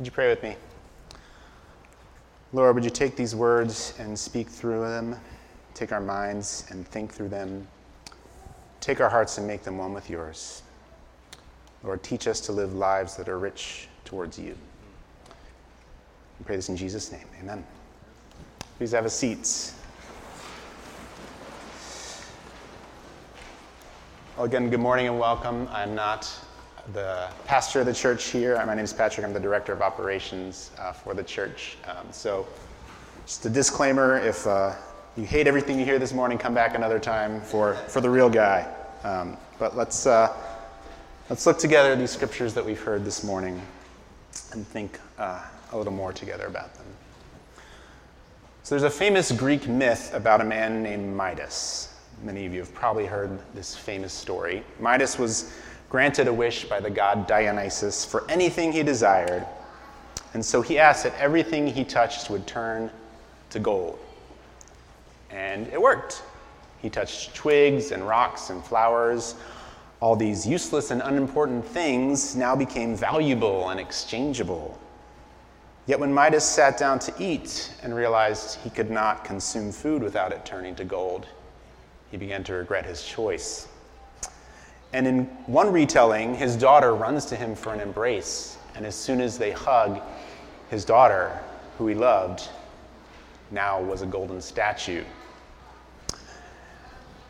Would you pray with me? Lord, would you take these words and speak through them? Take our minds and think through them. Take our hearts and make them one with yours. Lord, teach us to live lives that are rich towards you. We pray this in Jesus' name. Amen. Please have a seat. Well, again, good morning and welcome. I'm not the pastor of the church here. My name is Patrick. I'm the director of operations uh, for the church. Um, so, just a disclaimer if uh, you hate everything you hear this morning, come back another time for, for the real guy. Um, but let's, uh, let's look together at these scriptures that we've heard this morning and think uh, a little more together about them. So, there's a famous Greek myth about a man named Midas. Many of you have probably heard this famous story. Midas was granted a wish by the god Dionysus for anything he desired, and so he asked that everything he touched would turn to gold. And it worked. He touched twigs and rocks and flowers. All these useless and unimportant things now became valuable and exchangeable. Yet when Midas sat down to eat and realized he could not consume food without it turning to gold, he began to regret his choice. And in one retelling, his daughter runs to him for an embrace. And as soon as they hug, his daughter, who he loved, now was a golden statue.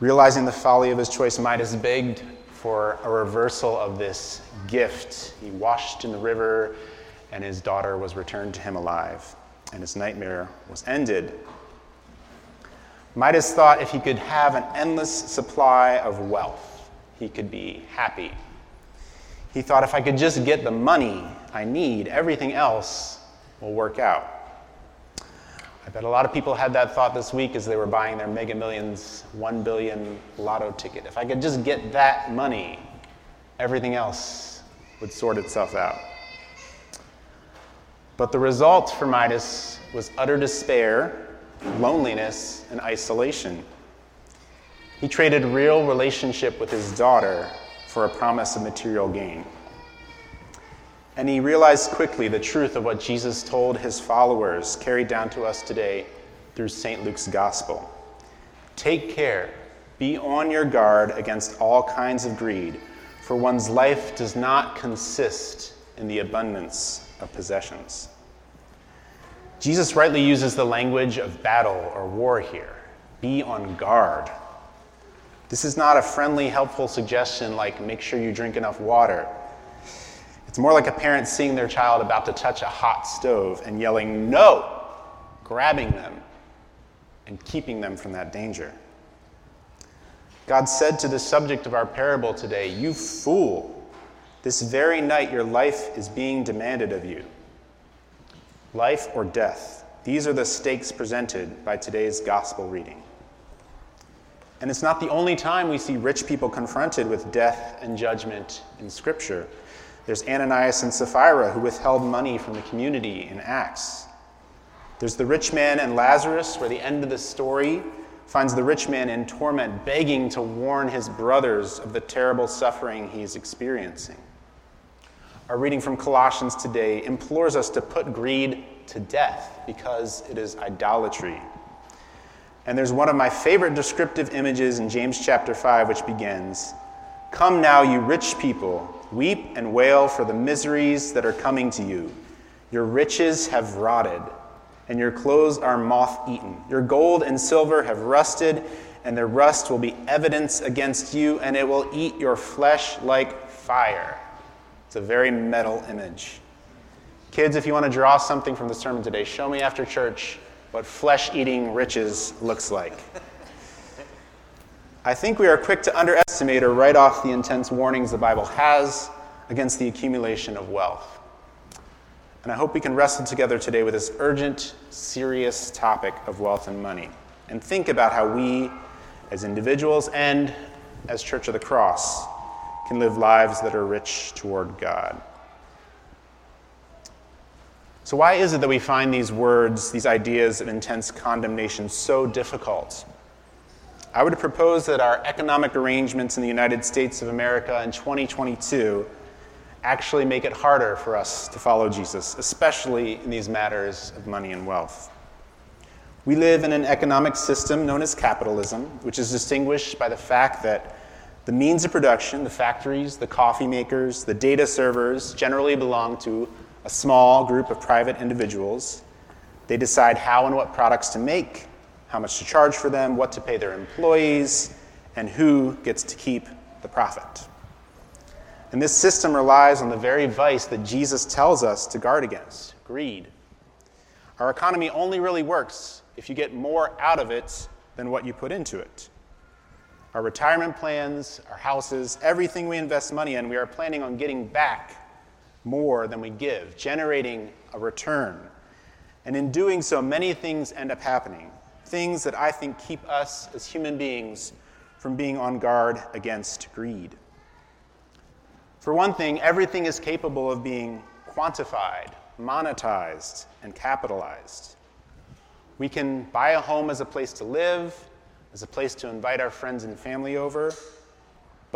Realizing the folly of his choice, Midas begged for a reversal of this gift. He washed in the river, and his daughter was returned to him alive, and his nightmare was ended. Midas thought if he could have an endless supply of wealth, he could be happy. He thought if I could just get the money I need, everything else will work out. I bet a lot of people had that thought this week as they were buying their Mega Millions 1 billion lotto ticket. If I could just get that money, everything else would sort itself out. But the result for Midas was utter despair, loneliness, and isolation. He traded real relationship with his daughter for a promise of material gain. And he realized quickly the truth of what Jesus told his followers, carried down to us today through St. Luke's gospel. Take care, be on your guard against all kinds of greed, for one's life does not consist in the abundance of possessions. Jesus rightly uses the language of battle or war here. Be on guard. This is not a friendly, helpful suggestion like make sure you drink enough water. It's more like a parent seeing their child about to touch a hot stove and yelling, No! grabbing them and keeping them from that danger. God said to the subject of our parable today, You fool! This very night your life is being demanded of you. Life or death. These are the stakes presented by today's gospel reading. And it's not the only time we see rich people confronted with death and judgment in Scripture. There's Ananias and Sapphira who withheld money from the community in Acts. There's the rich man and Lazarus, where the end of the story finds the rich man in torment, begging to warn his brothers of the terrible suffering he's experiencing. Our reading from Colossians today implores us to put greed to death because it is idolatry. And there's one of my favorite descriptive images in James chapter 5, which begins Come now, you rich people, weep and wail for the miseries that are coming to you. Your riches have rotted, and your clothes are moth eaten. Your gold and silver have rusted, and their rust will be evidence against you, and it will eat your flesh like fire. It's a very metal image. Kids, if you want to draw something from the sermon today, show me after church what flesh eating riches looks like. I think we are quick to underestimate or write off the intense warnings the Bible has against the accumulation of wealth. And I hope we can wrestle together today with this urgent, serious topic of wealth and money and think about how we, as individuals and as Church of the Cross, can live lives that are rich toward God. So, why is it that we find these words, these ideas of intense condemnation, so difficult? I would propose that our economic arrangements in the United States of America in 2022 actually make it harder for us to follow Jesus, especially in these matters of money and wealth. We live in an economic system known as capitalism, which is distinguished by the fact that the means of production, the factories, the coffee makers, the data servers, generally belong to a small group of private individuals. They decide how and what products to make, how much to charge for them, what to pay their employees, and who gets to keep the profit. And this system relies on the very vice that Jesus tells us to guard against greed. Our economy only really works if you get more out of it than what you put into it. Our retirement plans, our houses, everything we invest money in, we are planning on getting back more than we give, generating a return. And in doing so, many things end up happening. Things that I think keep us as human beings from being on guard against greed. For one thing, everything is capable of being quantified, monetized, and capitalized. We can buy a home as a place to live, as a place to invite our friends and family over,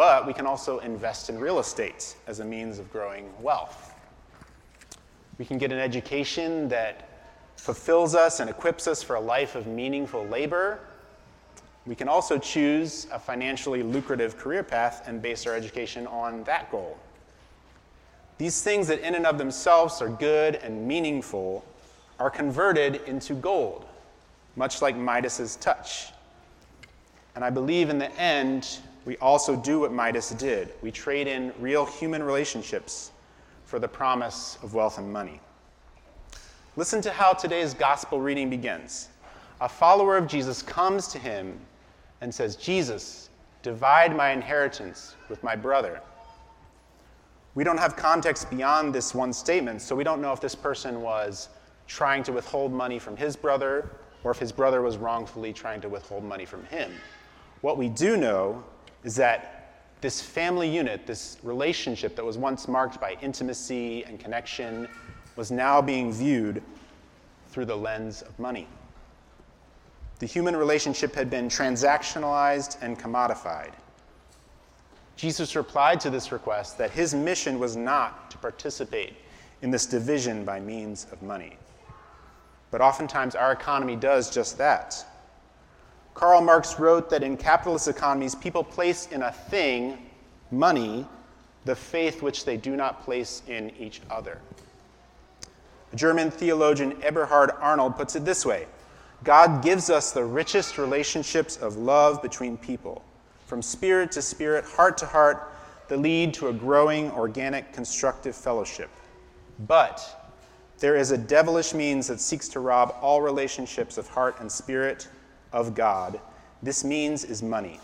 but we can also invest in real estate as a means of growing wealth. We can get an education that fulfills us and equips us for a life of meaningful labor. We can also choose a financially lucrative career path and base our education on that goal. These things that, in and of themselves, are good and meaningful are converted into gold much like Midas's touch. And I believe in the end, we also do what Midas did. We trade in real human relationships for the promise of wealth and money. Listen to how today's gospel reading begins. A follower of Jesus comes to him and says, Jesus, divide my inheritance with my brother. We don't have context beyond this one statement, so we don't know if this person was trying to withhold money from his brother or if his brother was wrongfully trying to withhold money from him. What we do know is that this family unit, this relationship that was once marked by intimacy and connection, was now being viewed through the lens of money. The human relationship had been transactionalized and commodified. Jesus replied to this request that his mission was not to participate in this division by means of money. But oftentimes our economy does just that. Karl Marx wrote that in capitalist economies, people place in a thing, money, the faith which they do not place in each other. German theologian Eberhard Arnold puts it this way God gives us the richest relationships of love between people, from spirit to spirit, heart to heart, that lead to a growing, organic, constructive fellowship. But there is a devilish means that seeks to rob all relationships of heart and spirit of God. This means is money.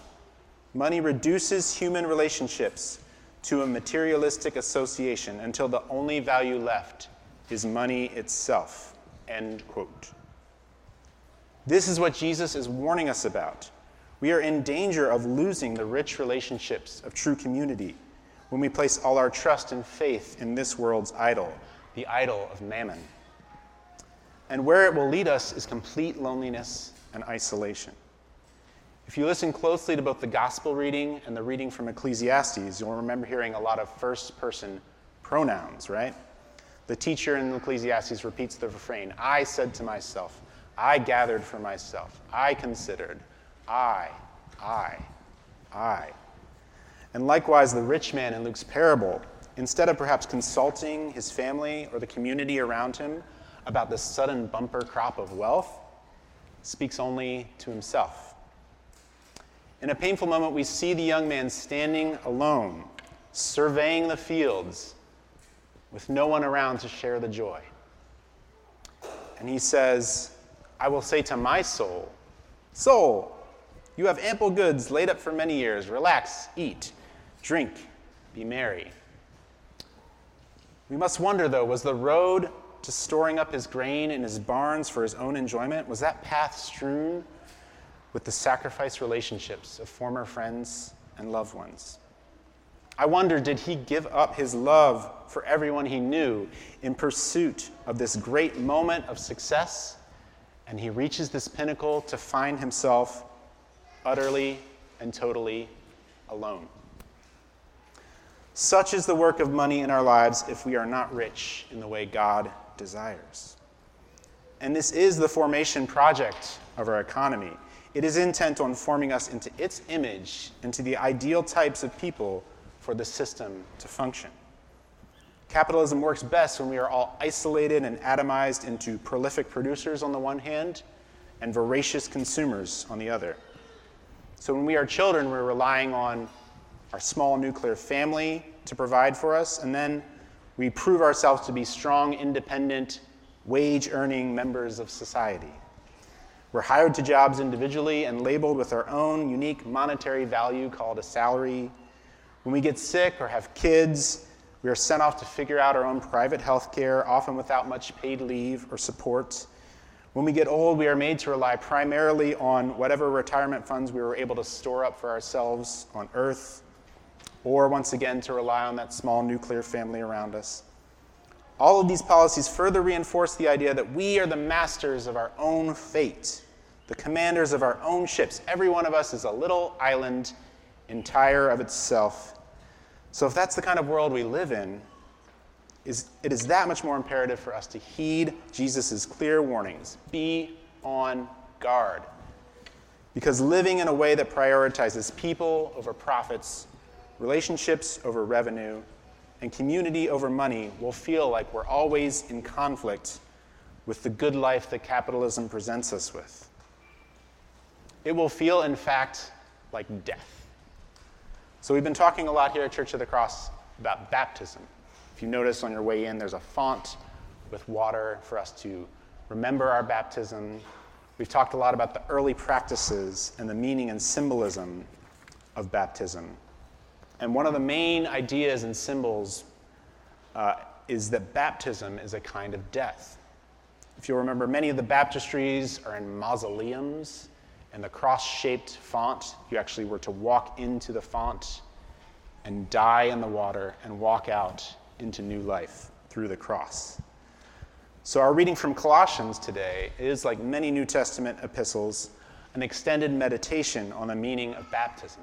Money reduces human relationships to a materialistic association until the only value left is money itself. End quote. This is what Jesus is warning us about. We are in danger of losing the rich relationships of true community when we place all our trust and faith in this world's idol the idol of mammon. And where it will lead us is complete loneliness and isolation. If you listen closely to both the gospel reading and the reading from Ecclesiastes, you'll remember hearing a lot of first person pronouns, right? The teacher in Ecclesiastes repeats the refrain I said to myself, I gathered for myself, I considered, I, I, I. And likewise, the rich man in Luke's parable instead of perhaps consulting his family or the community around him about this sudden bumper crop of wealth, speaks only to himself. In a painful moment, we see the young man standing alone, surveying the fields, with no one around to share the joy. And he says, I will say to my soul, Soul, you have ample goods laid up for many years. Relax, eat, drink, be merry. We must wonder, though, was the road to storing up his grain in his barns for his own enjoyment, was that path strewn with the sacrifice relationships of former friends and loved ones? I wonder, did he give up his love for everyone he knew in pursuit of this great moment of success? And he reaches this pinnacle to find himself utterly and totally alone. Such is the work of money in our lives if we are not rich in the way God desires. And this is the formation project of our economy. It is intent on forming us into its image, into the ideal types of people for the system to function. Capitalism works best when we are all isolated and atomized into prolific producers on the one hand and voracious consumers on the other. So when we are children, we're relying on our small nuclear family to provide for us, and then we prove ourselves to be strong, independent, wage earning members of society. We're hired to jobs individually and labeled with our own unique monetary value called a salary. When we get sick or have kids, we are sent off to figure out our own private health care, often without much paid leave or support. When we get old, we are made to rely primarily on whatever retirement funds we were able to store up for ourselves on earth, or once again to rely on that small nuclear family around us. All of these policies further reinforce the idea that we are the masters of our own fate, the commanders of our own ships. Every one of us is a little island, entire of itself. So, if that's the kind of world we live in, is, it is that much more imperative for us to heed Jesus' clear warnings. Be on guard. Because living in a way that prioritizes people over profits, relationships over revenue, and community over money will feel like we're always in conflict with the good life that capitalism presents us with. It will feel, in fact, like death. So, we've been talking a lot here at Church of the Cross about baptism. If you notice on your way in, there's a font with water for us to remember our baptism. We've talked a lot about the early practices and the meaning and symbolism of baptism. And one of the main ideas and symbols uh, is that baptism is a kind of death. If you'll remember, many of the baptistries are in mausoleums, and the cross shaped font, you actually were to walk into the font and die in the water and walk out into new life through the cross. So, our reading from Colossians today is, like many New Testament epistles, an extended meditation on the meaning of baptism.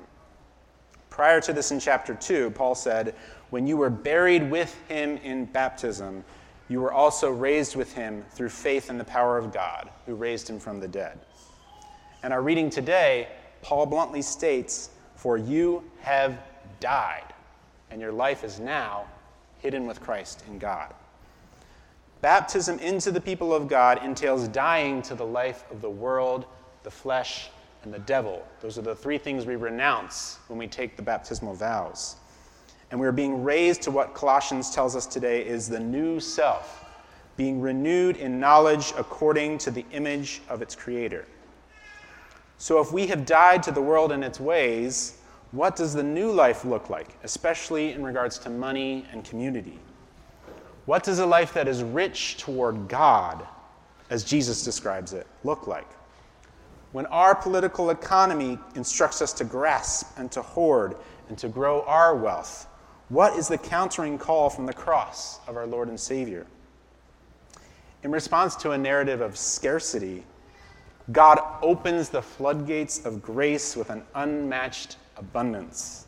Prior to this in chapter 2, Paul said, When you were buried with him in baptism, you were also raised with him through faith in the power of God, who raised him from the dead. And our reading today, Paul bluntly states, For you have died, and your life is now hidden with Christ in God. Baptism into the people of God entails dying to the life of the world, the flesh, and the devil. Those are the three things we renounce when we take the baptismal vows. And we're being raised to what Colossians tells us today is the new self, being renewed in knowledge according to the image of its creator. So if we have died to the world and its ways, what does the new life look like, especially in regards to money and community? What does a life that is rich toward God, as Jesus describes it, look like? When our political economy instructs us to grasp and to hoard and to grow our wealth, what is the countering call from the cross of our Lord and Savior? In response to a narrative of scarcity, God opens the floodgates of grace with an unmatched abundance.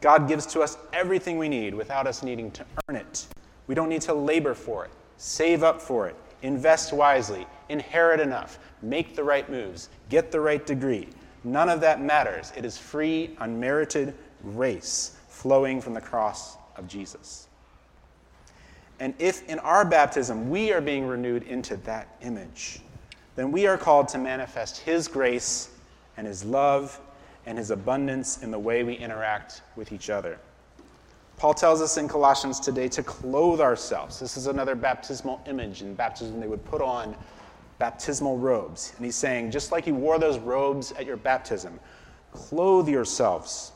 God gives to us everything we need without us needing to earn it. We don't need to labor for it, save up for it, invest wisely, inherit enough, make the right moves, get the right degree. None of that matters. It is free, unmerited grace flowing from the cross of Jesus. And if in our baptism we are being renewed into that image, then we are called to manifest His grace and His love and his abundance in the way we interact with each other. Paul tells us in Colossians today to clothe ourselves. This is another baptismal image. In baptism, they would put on baptismal robes. And he's saying, just like you wore those robes at your baptism, clothe yourselves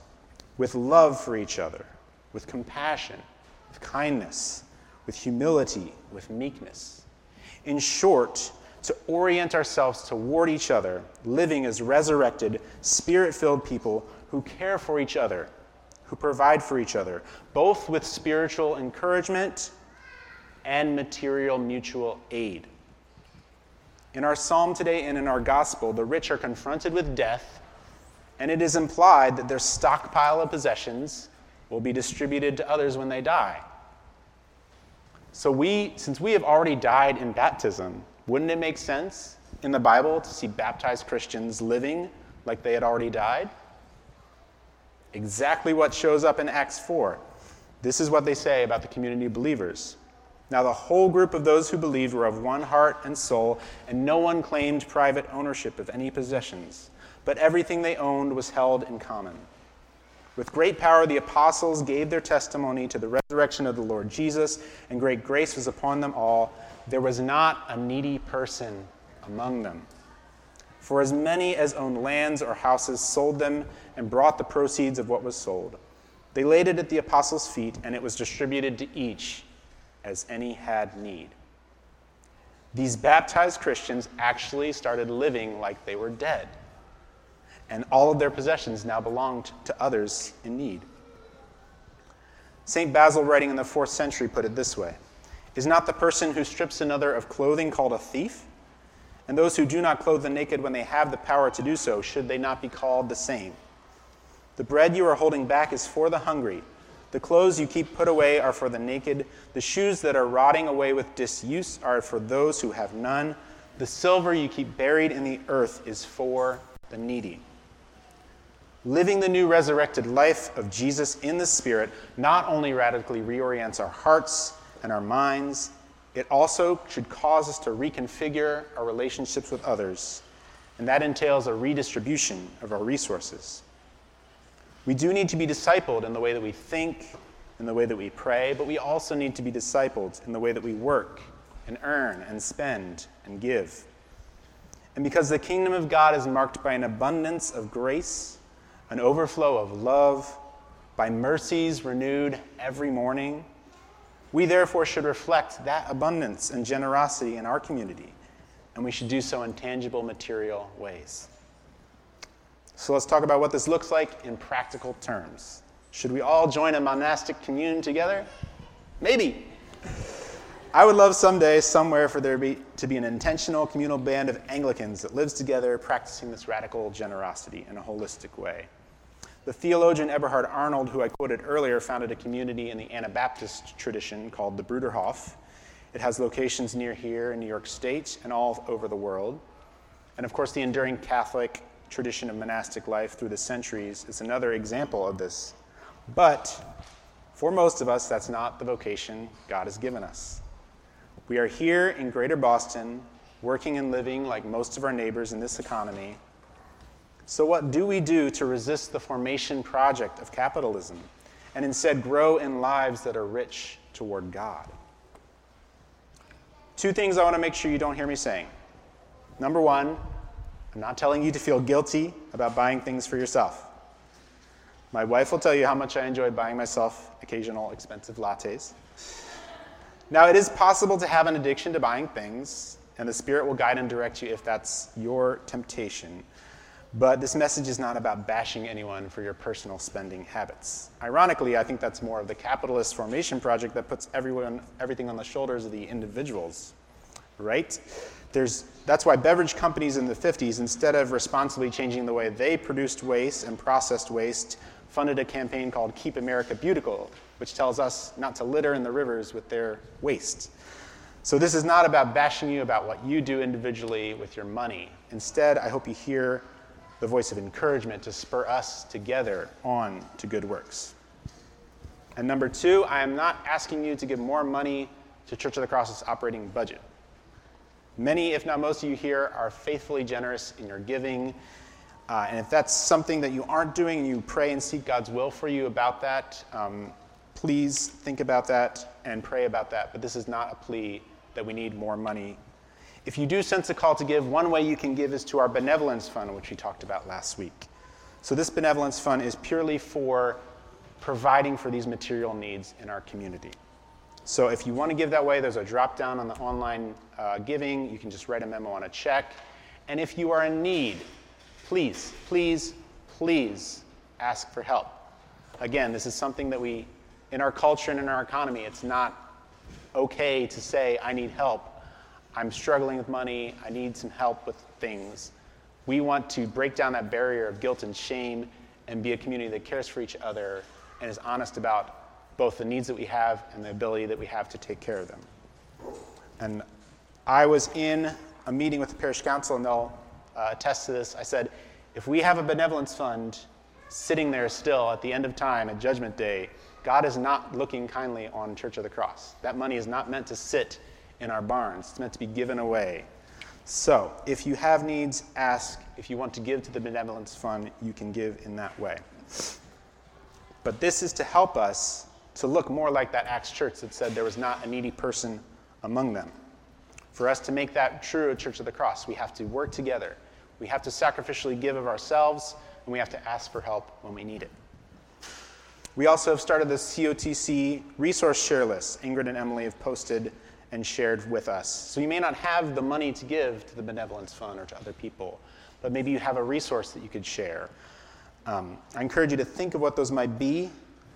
with love for each other, with compassion, with kindness, with humility, with meekness. In short, to orient ourselves toward each other, living as resurrected, spirit filled people who care for each other, who provide for each other, both with spiritual encouragement and material mutual aid. In our psalm today and in our gospel, the rich are confronted with death, and it is implied that their stockpile of possessions will be distributed to others when they die. So, we, since we have already died in baptism, wouldn't it make sense in the Bible to see baptized Christians living like they had already died? Exactly what shows up in Acts 4. This is what they say about the community of believers. Now, the whole group of those who believed were of one heart and soul, and no one claimed private ownership of any possessions, but everything they owned was held in common. With great power, the apostles gave their testimony to the resurrection of the Lord Jesus, and great grace was upon them all. There was not a needy person among them. For as many as owned lands or houses sold them and brought the proceeds of what was sold. They laid it at the apostles' feet, and it was distributed to each as any had need. These baptized Christians actually started living like they were dead, and all of their possessions now belonged to others in need. St. Basil, writing in the fourth century, put it this way Is not the person who strips another of clothing called a thief? And those who do not clothe the naked when they have the power to do so, should they not be called the same? The bread you are holding back is for the hungry. The clothes you keep put away are for the naked. The shoes that are rotting away with disuse are for those who have none. The silver you keep buried in the earth is for the needy. Living the new resurrected life of Jesus in the Spirit not only radically reorients our hearts and our minds, it also should cause us to reconfigure our relationships with others. And that entails a redistribution of our resources. We do need to be discipled in the way that we think, in the way that we pray, but we also need to be discipled in the way that we work and earn and spend and give. And because the kingdom of God is marked by an abundance of grace, an overflow of love, by mercies renewed every morning, we therefore should reflect that abundance and generosity in our community, and we should do so in tangible, material ways. So let's talk about what this looks like in practical terms. Should we all join a monastic commune together? Maybe. I would love someday, somewhere, for there be, to be an intentional communal band of Anglicans that lives together practicing this radical generosity in a holistic way. The theologian Eberhard Arnold, who I quoted earlier, founded a community in the Anabaptist tradition called the Bruderhof. It has locations near here in New York State and all over the world. And of course, the enduring Catholic tradition of monastic life through the centuries is another example of this. But for most of us, that's not the vocation God has given us. We are here in Greater Boston, working and living like most of our neighbors in this economy. So, what do we do to resist the formation project of capitalism and instead grow in lives that are rich toward God? Two things I want to make sure you don't hear me saying. Number one, I'm not telling you to feel guilty about buying things for yourself. My wife will tell you how much I enjoy buying myself occasional expensive lattes. Now, it is possible to have an addiction to buying things, and the Spirit will guide and direct you if that's your temptation. But this message is not about bashing anyone for your personal spending habits. Ironically, I think that's more of the capitalist formation project that puts everyone, everything on the shoulders of the individuals, right? There's, that's why beverage companies in the 50s, instead of responsibly changing the way they produced waste and processed waste, funded a campaign called Keep America Beautiful, which tells us not to litter in the rivers with their waste. So, this is not about bashing you about what you do individually with your money. Instead, I hope you hear the voice of encouragement to spur us together on to good works. And number two, I am not asking you to give more money to Church of the Cross's operating budget. Many, if not most of you here, are faithfully generous in your giving. Uh, and if that's something that you aren't doing and you pray and seek God's will for you about that, um, please think about that and pray about that. But this is not a plea that we need more money. If you do sense a call to give, one way you can give is to our benevolence fund, which we talked about last week. So, this benevolence fund is purely for providing for these material needs in our community. So if you want to give that way, there's a drop down on the online uh, giving. You can just write a memo on a check. And if you are in need, please, please, please ask for help. Again, this is something that we, in our culture and in our economy, it's not okay to say, I need help. I'm struggling with money. I need some help with things. We want to break down that barrier of guilt and shame and be a community that cares for each other and is honest about both the needs that we have and the ability that we have to take care of them. And I was in a meeting with the parish council, and they'll uh, attest to this. I said, if we have a benevolence fund sitting there still at the end of time at Judgment Day, God is not looking kindly on Church of the Cross. That money is not meant to sit in our barns, it's meant to be given away. So, if you have needs, ask. If you want to give to the benevolence fund, you can give in that way. But this is to help us to look more like that Acts church that said there was not a needy person among them. For us to make that true at Church of the Cross, we have to work together. We have to sacrificially give of ourselves, and we have to ask for help when we need it. We also have started the COTC resource share list. Ingrid and Emily have posted and shared with us. So you may not have the money to give to the benevolence fund or to other people, but maybe you have a resource that you could share. Um, I encourage you to think of what those might be,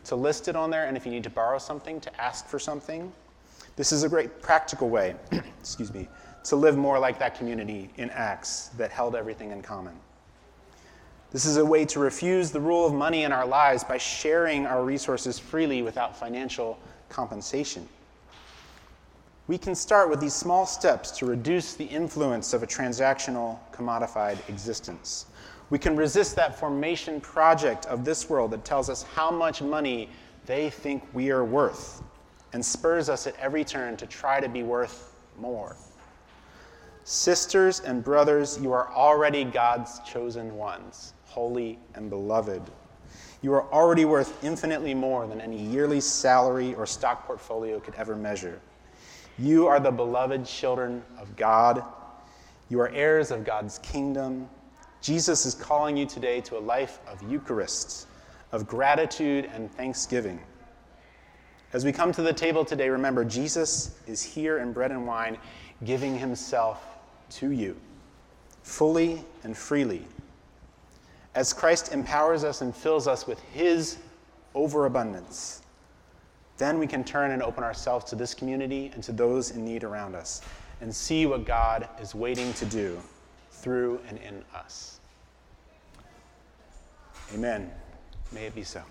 to list it on there, and if you need to borrow something, to ask for something. This is a great practical way, excuse me, to live more like that community in Acts that held everything in common. This is a way to refuse the rule of money in our lives by sharing our resources freely without financial compensation. We can start with these small steps to reduce the influence of a transactional, commodified existence. We can resist that formation project of this world that tells us how much money they think we are worth and spurs us at every turn to try to be worth more. Sisters and brothers, you are already God's chosen ones, holy and beloved. You are already worth infinitely more than any yearly salary or stock portfolio could ever measure. You are the beloved children of God. You are heirs of God's kingdom. Jesus is calling you today to a life of Eucharist, of gratitude and thanksgiving. As we come to the table today, remember Jesus is here in bread and wine, giving himself to you, fully and freely. As Christ empowers us and fills us with his overabundance, then we can turn and open ourselves to this community and to those in need around us and see what God is waiting to do through and in us. Amen. May it be so.